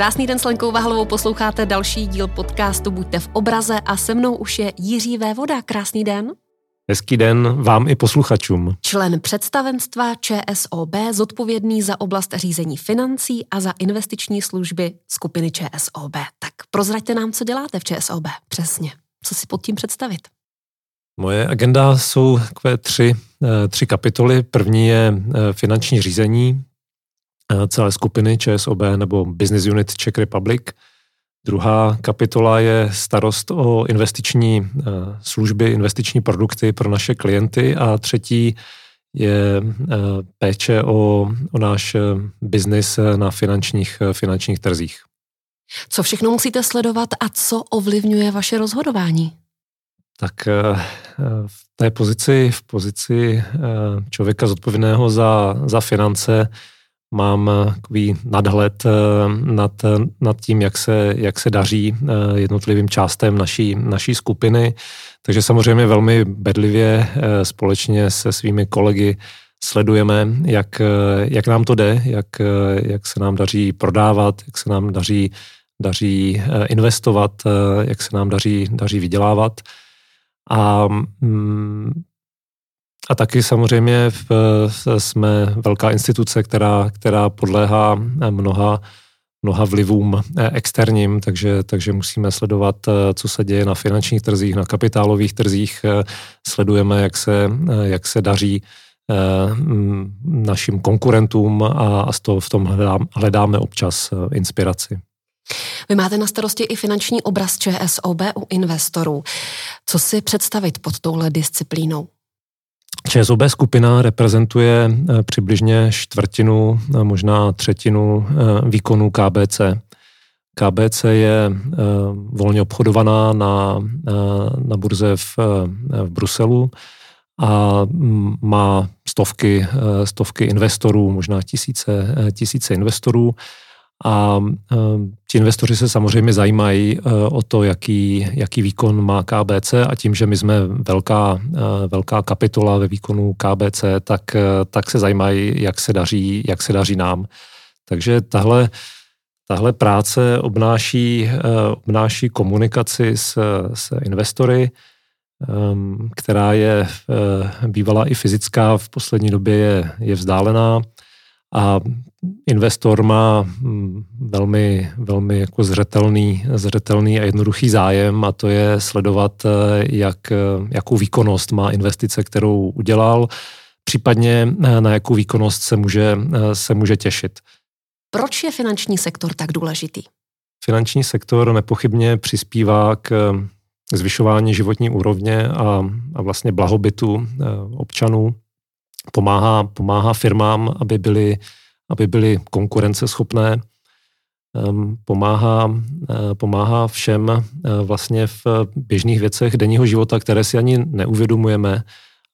Krásný den s Lenkou Vahlovou, posloucháte další díl podcastu Buďte v obraze a se mnou už je Jiří Vévoda. Krásný den. Hezký den vám i posluchačům. Člen představenstva ČSOB, zodpovědný za oblast řízení financí a za investiční služby skupiny ČSOB. Tak prozraďte nám, co děláte v ČSOB. Přesně. Co si pod tím představit? Moje agenda jsou takové tři, eh, tři kapitoly. První je eh, finanční řízení celé skupiny ČSOB nebo Business Unit Czech Republic. Druhá kapitola je starost o investiční služby, investiční produkty pro naše klienty a třetí je péče o, o náš biznis na finančních, finančních trzích. Co všechno musíte sledovat a co ovlivňuje vaše rozhodování? tak eh, v té pozici, v pozici eh, člověka zodpovědného za, za finance mám takový nadhled eh, nad, nad tím, jak se, jak se daří jednotlivým částem naší, naší skupiny. Takže samozřejmě velmi bedlivě společně se svými kolegy sledujeme, jak, jak nám to jde, jak, jak se nám daří prodávat, jak se nám daří, daří investovat, jak se nám daří, daří vydělávat. A, mm, a taky samozřejmě v, jsme velká instituce, která, která podléhá mnoha, mnoha vlivům eh, externím, takže, takže musíme sledovat, eh, co se děje na finančních trzích, na kapitálových trzích. Eh, sledujeme, jak se, jak se daří mm, našim konkurentům a, a toho v tom hledám, hledáme občas inspiraci. Vy máte na starosti i finanční obraz ČSOB u investorů. Co si představit pod touhle disciplínou? ČSOB skupina reprezentuje eh, přibližně čtvrtinu, eh, možná třetinu eh, výkonů KBC. KBC je volně obchodovaná na, na burze v, v Bruselu a mm, má stovky, stovky investorů, možná tisíce, tisíce investorů a e, ti investoři se samozřejmě zajímají e, o to, jaký, jaký výkon má KBC a tím, že my jsme velká, e, velká kapitola ve výkonu KBC, tak, tak se zajímají, jak se daří, jak se daří nám. Takže tahle, tahle práce obnáší, obnáší komunikaci s, s investory, která je bývala i fyzická, v poslední době je, je vzdálená a investor má mm, velmi, velmi jako zřetelný, zřetelný a jednoduchý zájem a to je sledovat, eh, jak, eh, jakou výkonnost má investice, kterou udělal, případně eh, na jakou výkonnost se může, se může těšit. Proč je finanční sektor tak důležitý? Finanční sektor nepochybně přispívá k zvyšování životní úrovně a, a vlastně blahobytu občanů pomáhá, pomáhá firmám, aby byly, aby byly konkurenceschopné, ehm, pomáhá, eh, pomáhá všem eh, vlastně v běžných věcech denního života, které si ani neuvědomujeme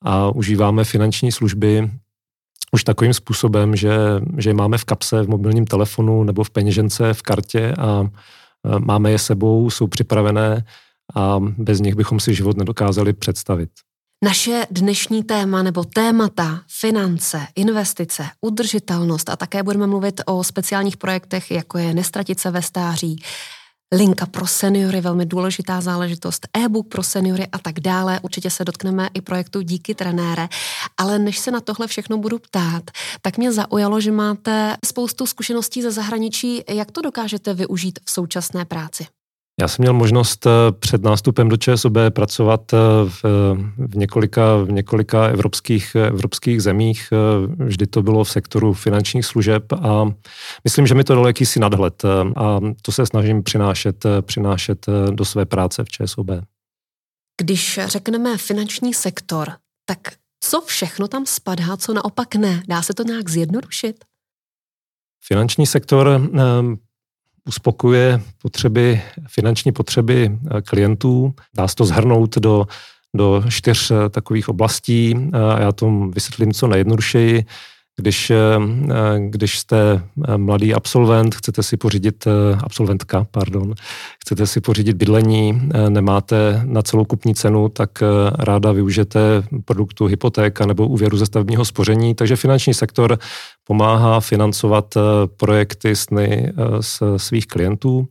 a užíváme finanční služby už takovým způsobem, že, že máme v kapse, v mobilním telefonu nebo v peněžence, v kartě a eh, máme je sebou, jsou připravené a bez nich bychom si život nedokázali představit. Naše dnešní téma nebo témata finance, investice, udržitelnost a také budeme mluvit o speciálních projektech, jako je Nestratit se ve stáří, linka pro seniory, velmi důležitá záležitost, e-book pro seniory a tak dále. Určitě se dotkneme i projektu Díky trenére. Ale než se na tohle všechno budu ptát, tak mě zaujalo, že máte spoustu zkušeností ze zahraničí. Jak to dokážete využít v současné práci? Já jsem měl možnost eh, před nástupem do ČSOB pracovat eh, v, v, několika, v několika evropských, evropských zemích. Eh, vždy to bylo v sektoru finančních služeb a myslím, že mi to dalo jakýsi nadhled a to se snažím přinášet, přinášet do své práce v ČSOB. Když řekneme finanční sektor, tak co všechno tam spadá, co naopak ne? Dá se to nějak zjednodušit? Finanční sektor uspokuje potřeby, finanční potřeby eh, klientů. Dá se to zhrnout do, do čtyř eh, takových oblastí a já to vysvětlím co nejjednodušeji. Když, když jste mladý absolvent, chcete si pořídit, absolventka, pardon, chcete si pořídit bydlení, nemáte na celou kupní cenu, tak ráda využijete produktu hypotéka nebo úvěru ze stavebního spoření, takže finanční sektor pomáhá financovat projekty sny svých klientů.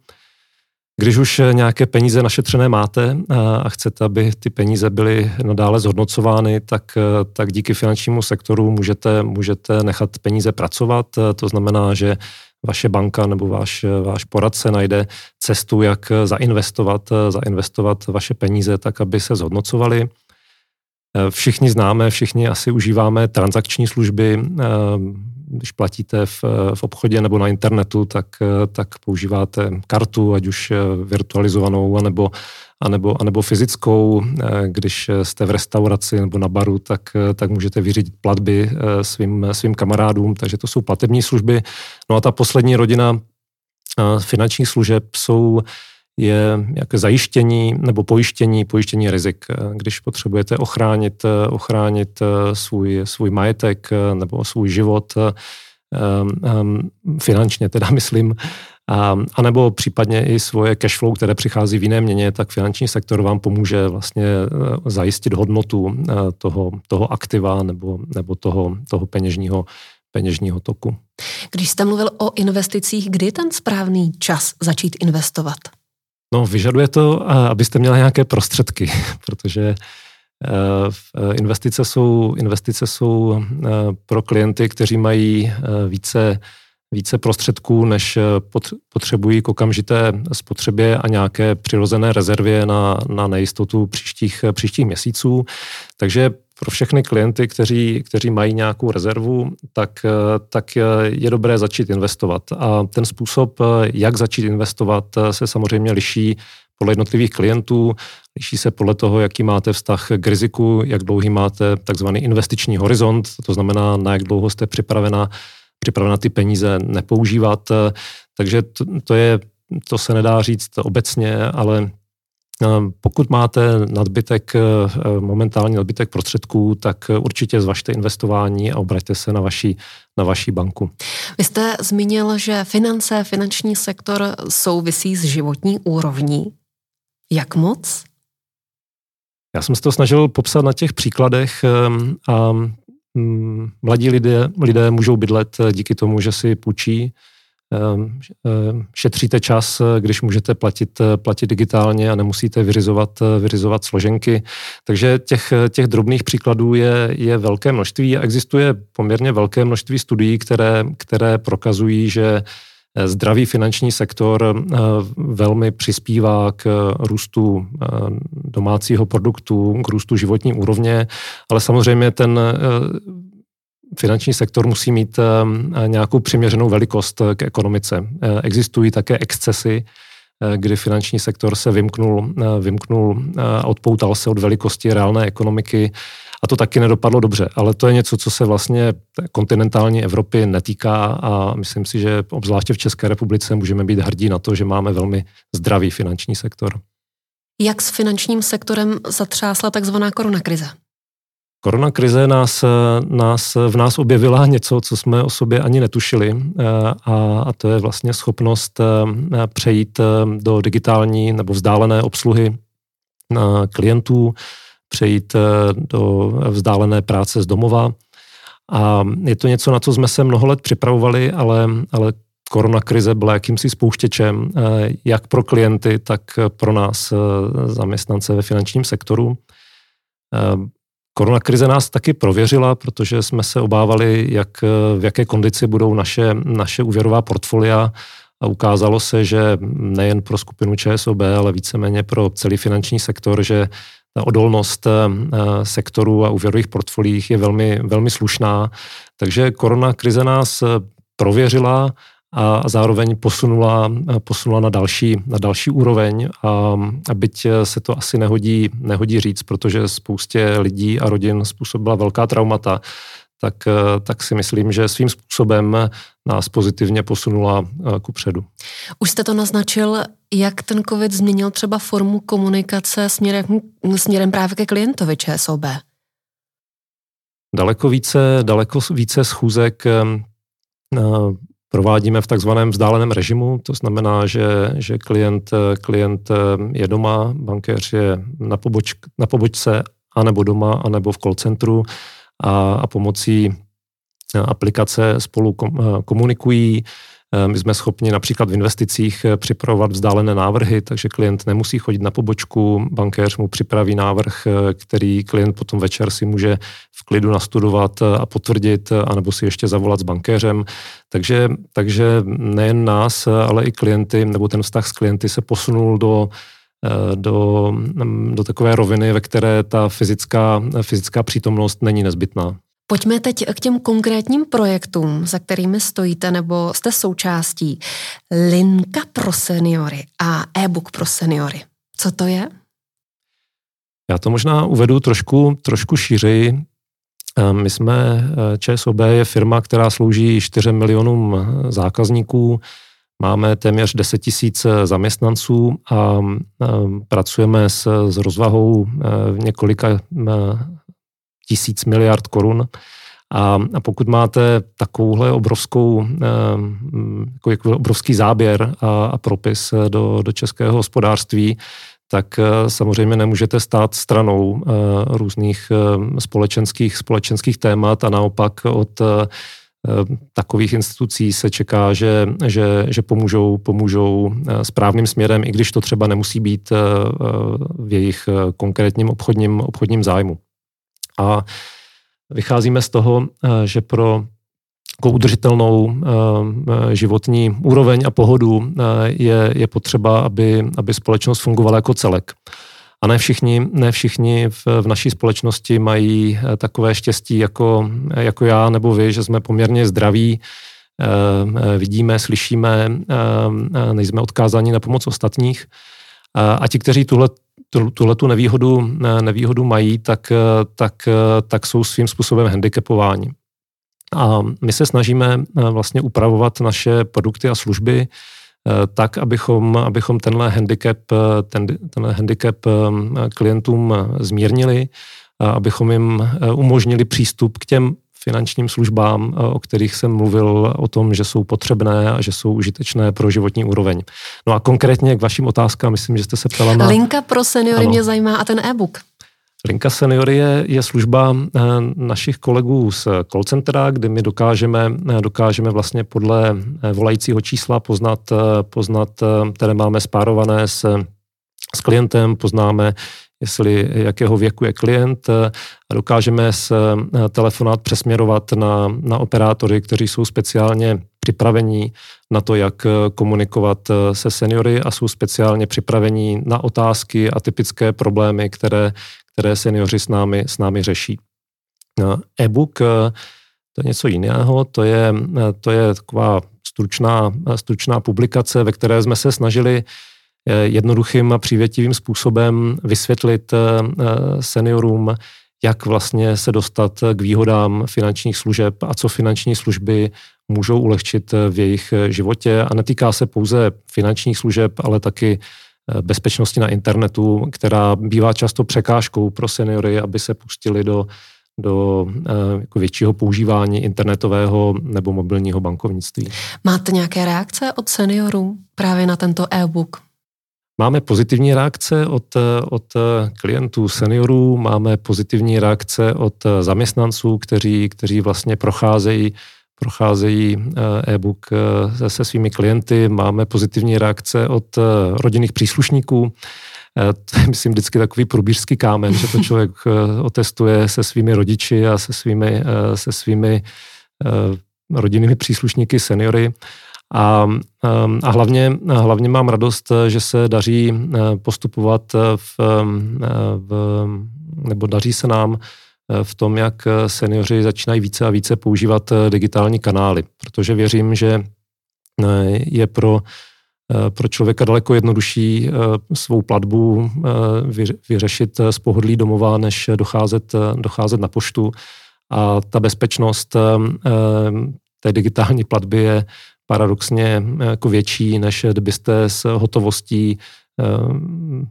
Když už nějaké peníze našetřené máte a chcete, aby ty peníze byly nadále zhodnocovány, tak, tak díky finančnímu sektoru můžete, můžete nechat peníze pracovat. To znamená, že vaše banka nebo váš, váš poradce najde cestu, jak zainvestovat, zainvestovat vaše peníze tak, aby se zhodnocovaly. Všichni známe, všichni asi užíváme transakční služby, když platíte v, v obchodě nebo na internetu, tak, tak používáte kartu, ať už virtualizovanou, anebo, anebo, anebo fyzickou. Když jste v restauraci nebo na baru, tak, tak můžete vyřídit platby svým, svým kamarádům, takže to jsou platební služby. No a ta poslední rodina finančních služeb jsou je jaké zajištění nebo pojištění, pojištění rizik. Když potřebujete ochránit, ochránit svůj, svůj majetek nebo svůj život, finančně teda myslím, a, a nebo případně i svoje cash flow, které přichází v jiné měně, tak finanční sektor vám pomůže vlastně zajistit hodnotu toho, toho aktiva nebo, nebo toho, toho peněžního, peněžního toku. Když jste mluvil o investicích, kdy je ten správný čas začít investovat? No, vyžaduje to, abyste měli nějaké prostředky, protože e, e, investice jsou, investice jsou e, pro klienty, kteří mají více, více prostředků, než potřebují k okamžité spotřebě a nějaké přirozené rezervě na, na nejistotu příštích, příštích měsíců. Takže pro všechny klienty, kteří, kteří mají nějakou rezervu, tak, tak je dobré začít investovat. A ten způsob, jak začít investovat, se samozřejmě liší podle jednotlivých klientů, liší se podle toho, jaký máte vztah k riziku, jak dlouhý máte takzvaný investiční horizont, to znamená, na jak dlouho jste připravena, připravena ty peníze nepoužívat. Takže to, to, je, to se nedá říct obecně, ale pokud máte nadbytek, eh, momentální nadbytek prostředků, tak určitě zvažte investování a obraťte se na vaší, na vaší banku. Vy jste zmínil, že finance, finanční sektor souvisí s životní úrovní. Jak moc? Já jsem se to snažil popsat na těch příkladech a mm, mladí lidé, lidé můžou bydlet díky tomu, že si půjčí šetříte čas, když můžete platit, platit digitálně a nemusíte vyřizovat, vyřizovat složenky. Takže těch, těch drobných příkladů je, je velké množství a existuje poměrně velké množství studií, které, které prokazují, že zdravý finanční sektor eh, velmi přispívá k růstu eh, domácího produktu, k růstu životní úrovně, ale samozřejmě ten eh, finanční sektor musí mít eh, nějakou přiměřenou velikost k ekonomice. Eh, existují také excesy, eh, kdy finanční sektor se vymknul, vymknul odpoutal se od velikosti reálné ekonomiky a to taky nedopadlo dobře. Ale to je něco, co se vlastně kontinentální Evropy netýká a myslím si, že obzvláště v České republice můžeme být hrdí na to, že máme velmi zdravý finanční sektor. Jak s finančním sektorem zatřásla takzvaná koronakrize? Korona krize nás, nás, v nás objevila něco, co jsme o sobě ani netušili eh, a, a to je vlastně schopnost eh, přejít eh, do digitální nebo vzdálené obsluhy klientů, přejít do vzdálené práce z domova. A je to něco, na co jsme se mnoho let připravovali, ale, ale korona krize byla jakýmsi spouštěčem, jak pro klienty, tak pro nás zaměstnance ve finančním sektoru. Korona krize nás taky prověřila, protože jsme se obávali, jak, v jaké kondici budou naše, naše úvěrová portfolia a ukázalo se, že nejen pro skupinu ČSOB, ale víceméně pro celý finanční sektor, že ta odolnost eh, sektoru a úvěrových portfoliích je velmi, velmi slušná. Takže korona krize nás prověřila a zároveň posunula, posunula na, další, na další úroveň. A, a byť se to asi nehodí, nehodí říct, protože spoustě lidí a rodin způsobila velká traumata, tak, tak si myslím, že svým způsobem nás pozitivně posunula ku předu. Už jste to naznačil, jak ten COVID změnil třeba formu komunikace směrem, směrem právě ke klientovi ČSOB? Daleko více, daleko více schůzek provádíme v takzvaném vzdáleném režimu, to znamená, že, že klient, klient je doma, bankéř je na, poboč, na pobočce, anebo doma, anebo v call centru a, a pomocí aplikace spolu komunikují. Eh, my jsme schopni například v investicích eh, připravovat vzdálené návrhy, takže klient nemusí chodit na pobočku, bankéř mu připraví návrh, eh, který klient potom večer si může v klidu nastudovat a potvrdit, anebo si ještě zavolat s bankéřem. Takže, takže nejen nás, ale i klienty, nebo ten vztah s klienty se posunul do do, do takové roviny, ve které ta fyzická, fyzická přítomnost není nezbytná. Pojďme teď k těm konkrétním projektům, za kterými stojíte nebo jste součástí. Linka pro seniory a e-book pro seniory. Co to je? Já to možná uvedu trošku, trošku šířeji. Ehm, my jsme, eh, ČSOB je firma, která slouží 4 milionům zákazníků, máme téměř 10 tisíc zaměstnanců a pracujeme s, s rozvahou eh, v několika eh, tisíc miliard korun. A, a pokud máte takovouhle obrovskou, jako, jako obrovský záběr a, a propis do, do českého hospodářství, tak eh, samozřejmě nemůžete stát stranou eh, různých společenských, společenských témat a naopak od takových institucí se čeká, že, že, že pomůžou, pomůžou správným směrem, i když to třeba nemusí být v jejich konkrétním obchodním, obchodním zájmu. A vycházíme z toho, eh, že pro jako udržitelnou eh, životní úroveň a pohodu eh, je, je potřeba, aby, aby společnost fungovala jako celek. A ne všichni, ne všichni v, v naší společnosti mají takové štěstí jako, jako já nebo vy, že jsme poměrně zdraví, vidíme, slyšíme, nejsme odkázáni na pomoc ostatních. A ti, kteří tuhle tuhle tu nevýhodu, nevýhodu mají, tak, tak, tak jsou svým způsobem handicapováni. A my se snažíme eh, vlastně upravovat naše produkty a služby eh, tak, abychom, abychom tenhle handicap, eh, ten, tenhle handicap klientům zmírnili, abychom jim umožnili přístup k těm finančním službám, eh, o kterých jsem mluvil o tom, že jsou potřebné a že jsou užitečné pro životní úroveň. No a konkrétně k vašim otázkám, myslím, že jste se ptala na... Linka pro seniory ano. mě zajímá a ten e-book. Linka seniory je, je služba eh, našich kolegů z call centra, kde my dokážeme, eh, dokážeme vlastně podle volajícího čísla poznat, poznat které máme spárované s, s klientem, poznáme, jestli jakého věku je klient a dokážeme se eh, telefonát přesměrovat na, na operátory, kteří jsou speciálně připravení na to, jak eh, komunikovat eh, se seniory a jsou speciálně připravení na otázky a typické problémy, které, které seniori s námi, s námi řeší. E-book to je něco jiného, to je, to je taková stručná, stručná publikace, ve které jsme se snažili jednoduchým a přívětivým způsobem vysvětlit eh, seniorům, jak vlastně se dostat k výhodám finančních služeb a co finanční služby můžou ulehčit v jejich životě. A netýká se pouze finančních služeb, ale taky eh, bezpečnosti na internetu, která bývá často překážkou pro seniory, aby se pustili do, do eh, jako většího používání internetového nebo mobilního bankovnictví. Máte nějaké reakce od seniorů právě na tento e-book? Máme pozitivní reakce od, od klientů seniorů, máme pozitivní reakce od zaměstnanců, kteří, kteří vlastně procházejí procházejí eh, e-book eh, se svými klienty, máme pozitivní reakce od eh, rodinných příslušníků. To je, myslím, vždycky takový průbířský kámen, že to člověk otestuje se svými rodiči a se svými, se svými rodinnými příslušníky, seniory. A, a hlavně, hlavně mám radost, že se daří eh, postupovat v, eh, v, nebo daří se nám eh, v tom, jak seniori začínají více a více používat digitální kanály, protože věřím, že je pro, pro člověka daleko jednodušší svou platbu vyřešit z pohodlí domova, než docházet, docházet na poštu. A ta bezpečnost té digitální platby je paradoxně eh, jako větší, než kdybyste s hotovostí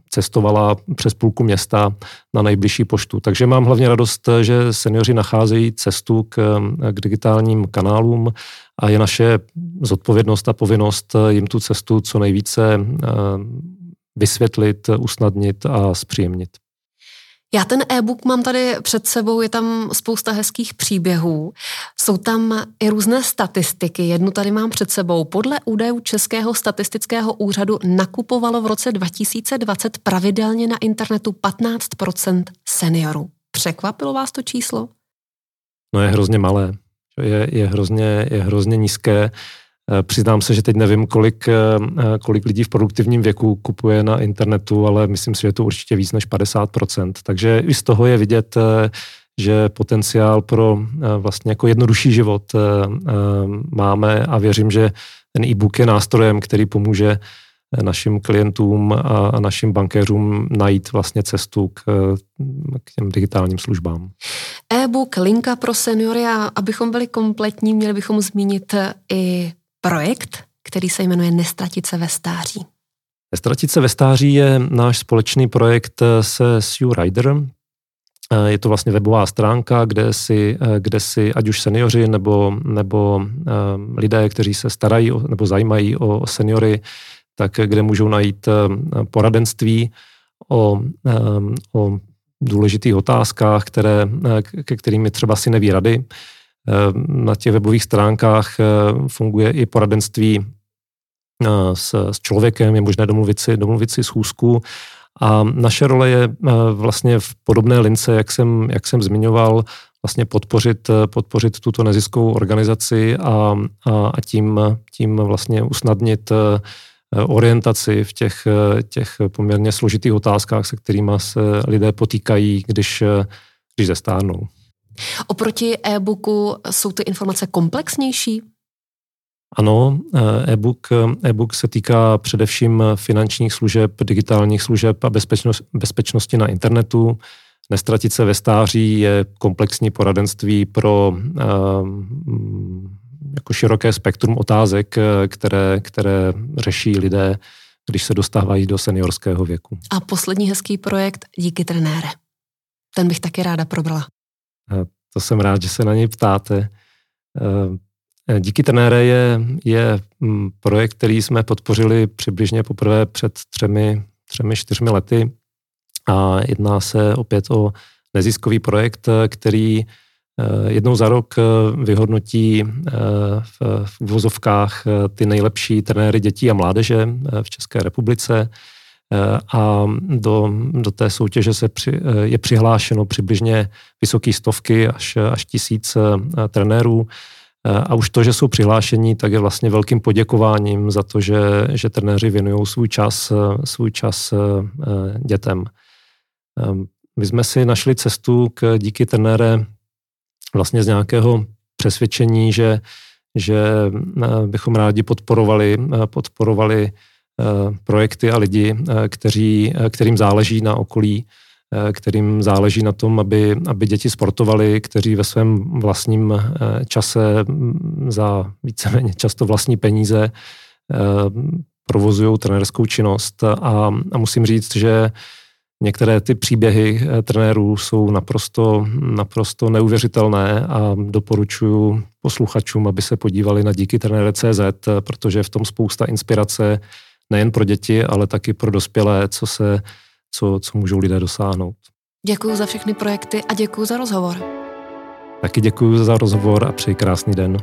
cestovala přes půlku města na nejbližší poštu. Takže mám hlavně radost, že seniori nacházejí cestu k, k digitálním kanálům a je naše zodpovědnost a povinnost jim tu cestu co nejvíce vysvětlit, usnadnit a zpříjemnit. Já ten e-book mám tady před sebou, je tam spousta hezkých příběhů. Jsou tam i různé statistiky. Jednu tady mám před sebou. Podle údajů Českého statistického úřadu nakupovalo v roce 2020 pravidelně na internetu 15% seniorů. Překvapilo vás to číslo? No je hrozně malé. Je, je, hrozně, je hrozně nízké. Eh, přiznám se, že teď nevím, kolik, eh, eh, kolik lidí v produktivním věku kupuje na internetu, ale myslím si, že je to určitě víc než 50%. Takže i z toho je vidět, že potenciál pro vlastně jako jednodušší život máme a věřím, že ten e-book je nástrojem, který pomůže našim klientům a našim bankéřům najít vlastně cestu k, k těm digitálním službám. E-book Linka pro seniory a abychom byli kompletní, měli bychom zmínit i projekt, který se jmenuje Nestratit se ve stáří. Nestratit se ve stáří je náš společný projekt se Sue Rider. Je to vlastně webová stránka, kde si, kde si ať už seniori nebo, nebo eh, lidé, kteří se starají nebo zajímají o seniory, tak kde můžou najít eh, poradenství o, eh, o důležitých otázkách, které, ke kterými třeba si neví rady. Na těch webových stránkách eh, funguje i poradenství eh, s, s člověkem, je možné domluvit si, domluvit si schůzku. A naše role je eh, vlastně v podobné lince, jak jsem, jak jsem zmiňoval, vlastně podpořit, podpořit tuto neziskovou organizaci a, a, a tím, tím vlastně usnadnit orientaci v těch, těch poměrně složitých otázkách, se kterými se lidé potýkají, když, když zestárnou. Oproti e-booku jsou ty informace komplexnější? Ano, e-book, e-book se týká především finančních služeb, digitálních služeb a bezpečnost, bezpečnosti na internetu. Nestratit se ve stáří je komplexní poradenství pro um, jako široké spektrum otázek, které, které řeší lidé, když se dostávají do seniorského věku. A poslední hezký projekt Díky trenére. Ten bych taky ráda probrala. To jsem rád, že se na něj ptáte. Eh, díky trenére je, je mm, projekt, který jsme podpořili přibližně poprvé před třemi, třemi, čtyřmi lety a jedná se opět o neziskový projekt, který eh, jednou za rok eh, vyhodnotí v, v uvozovkách ty nejlepší trenéry dětí a mládeže v České republice a do, do té soutěže se při, je přihlášeno přibližně vysoké stovky až, až tisíc eh, trenérů. Eh, a už to, že jsou přihlášení, tak je vlastně velkým poděkováním za to, že, že trenéři věnují svůj čas, eh, svůj čas dětem. My jsme si našli cestu k díky trenére vlastně z nějakého přesvědčení, že, že bychom rádi podporovali, podporovali Eh, projekty a lidi, eh, kteří, eh, kterým záleží na okolí, kterým záleží na tom, aby, aby děti sportovali, kteří ve svém vlastním čase mm, za víceméně často vlastní peníze provozují trenérskou činnost. A, a musím říct, že některé ty příběhy trenérů jsou naprosto, naprosto neuvěřitelné a doporučuji posluchačům, aby se podívali na díky trenére.cz, protože v tom spousta inspirace nejen pro děti, ale taky pro dospělé, co, se, co, co můžou lidé dosáhnout. Děkuji za všechny projekty a děkuji za rozhovor. Taky děkuji za rozhovor a přeji krásný den.